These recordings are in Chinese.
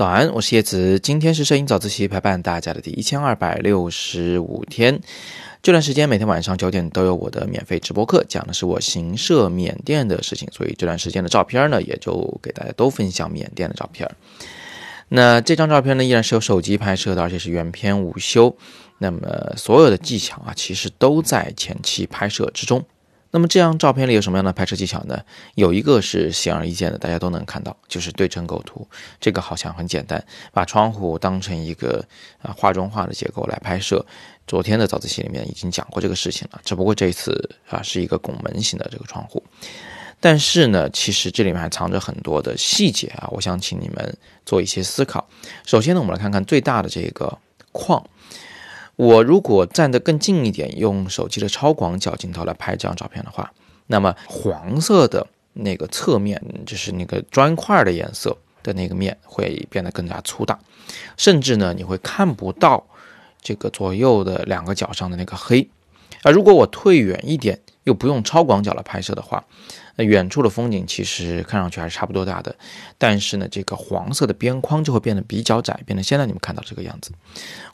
早安，我是叶子。今天是摄影早自习陪伴大家的第一千二百六十五天。这段时间每天晚上九点都有我的免费直播课，讲的是我行摄缅甸的事情。所以这段时间的照片呢，也就给大家都分享缅甸的照片。那这张照片呢，依然是由手机拍摄的，而且是原片无修。那么所有的技巧啊，其实都在前期拍摄之中。那么这张照片里有什么样的拍摄技巧呢？有一个是显而易见的，大家都能看到，就是对称构图。这个好像很简单，把窗户当成一个啊画中画的结构来拍摄。昨天的早自习里面已经讲过这个事情了，只不过这一次啊是一个拱门型的这个窗户。但是呢，其实这里面还藏着很多的细节啊，我想请你们做一些思考。首先呢，我们来看看最大的这个框。我如果站得更近一点，用手机的超广角镜头来拍这张照片的话，那么黄色的那个侧面，就是那个砖块的颜色的那个面会变得更加粗大，甚至呢，你会看不到这个左右的两个角上的那个黑。啊如果我退远一点，又不用超广角来拍摄的话，那远处的风景其实看上去还是差不多大的，但是呢，这个黄色的边框就会变得比较窄，变得现在你们看到这个样子。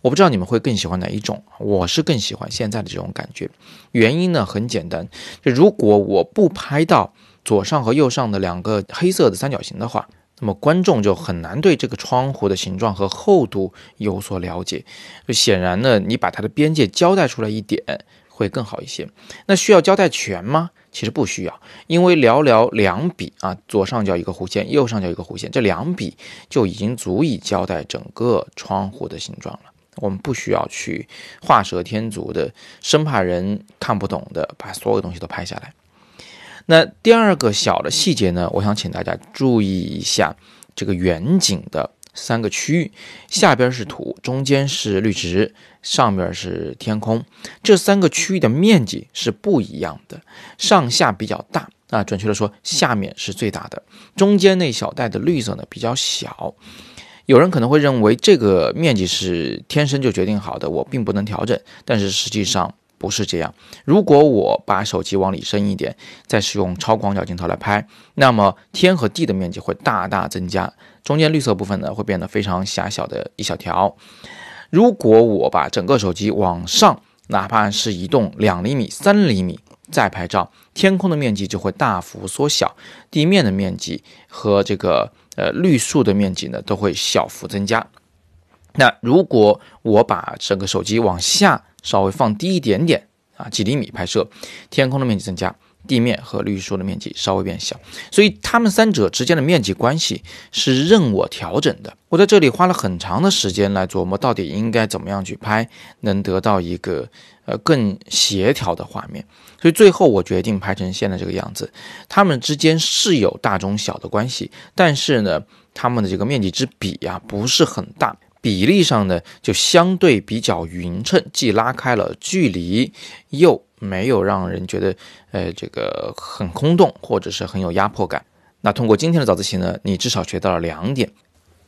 我不知道你们会更喜欢哪一种，我是更喜欢现在的这种感觉。原因呢很简单，就如果我不拍到左上和右上的两个黑色的三角形的话，那么观众就很难对这个窗户的形状和厚度有所了解。就显然呢，你把它的边界交代出来一点。会更好一些。那需要交代全吗？其实不需要，因为寥寥两笔啊，左上角一个弧线，右上角一个弧线，这两笔就已经足以交代整个窗户的形状了。我们不需要去画蛇添足的，生怕人看不懂的，把所有东西都拍下来。那第二个小的细节呢，我想请大家注意一下这个远景的。三个区域，下边是土，中间是绿植，上面是天空。这三个区域的面积是不一样的，上下比较大啊。准确的说，下面是最大的，中间那小带的绿色呢比较小。有人可能会认为这个面积是天生就决定好的，我并不能调整。但是实际上不是这样。如果我把手机往里伸一点，再使用超广角镜头来拍，那么天和地的面积会大大增加。中间绿色部分呢，会变得非常狭小的一小条。如果我把整个手机往上，哪怕是移动两厘米、三厘米再拍照，天空的面积就会大幅缩小，地面的面积和这个呃绿树的面积呢，都会小幅增加。那如果我把整个手机往下稍微放低一点点啊，几厘米拍摄，天空的面积增加。地面和绿树的面积稍微变小，所以它们三者之间的面积关系是任我调整的。我在这里花了很长的时间来琢磨，到底应该怎么样去拍，能得到一个呃更协调的画面。所以最后我决定拍成现在这个样子。它们之间是有大中小的关系，但是呢，它们的这个面积之比呀不是很大，比例上呢就相对比较匀称，既拉开了距离，又。没有让人觉得，呃，这个很空洞，或者是很有压迫感。那通过今天的早自习呢，你至少学到了两点：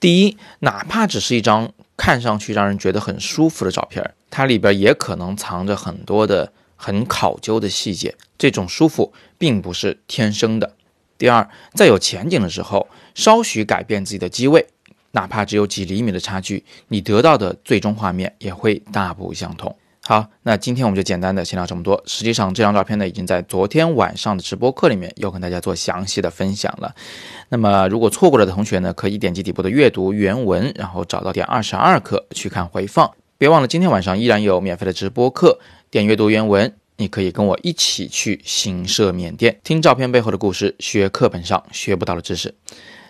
第一，哪怕只是一张看上去让人觉得很舒服的照片，它里边也可能藏着很多的很考究的细节。这种舒服并不是天生的。第二，在有前景的时候，稍许改变自己的机位，哪怕只有几厘米的差距，你得到的最终画面也会大不相同。好，那今天我们就简单的先聊这么多。实际上，这张照片呢，已经在昨天晚上的直播课里面又跟大家做详细的分享了。那么，如果错过了的同学呢，可以点击底部的阅读原文，然后找到点二十二课去看回放。别忘了，今天晚上依然有免费的直播课，点阅读原文，你可以跟我一起去行摄缅甸，听照片背后的故事，学课本上学不到的知识。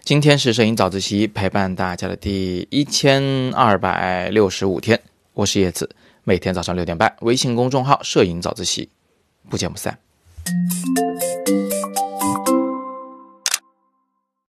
今天是摄影早自习陪伴大家的第一千二百六十五天，我是叶子。每天早上六点半，微信公众号“摄影早自习”，不见不散。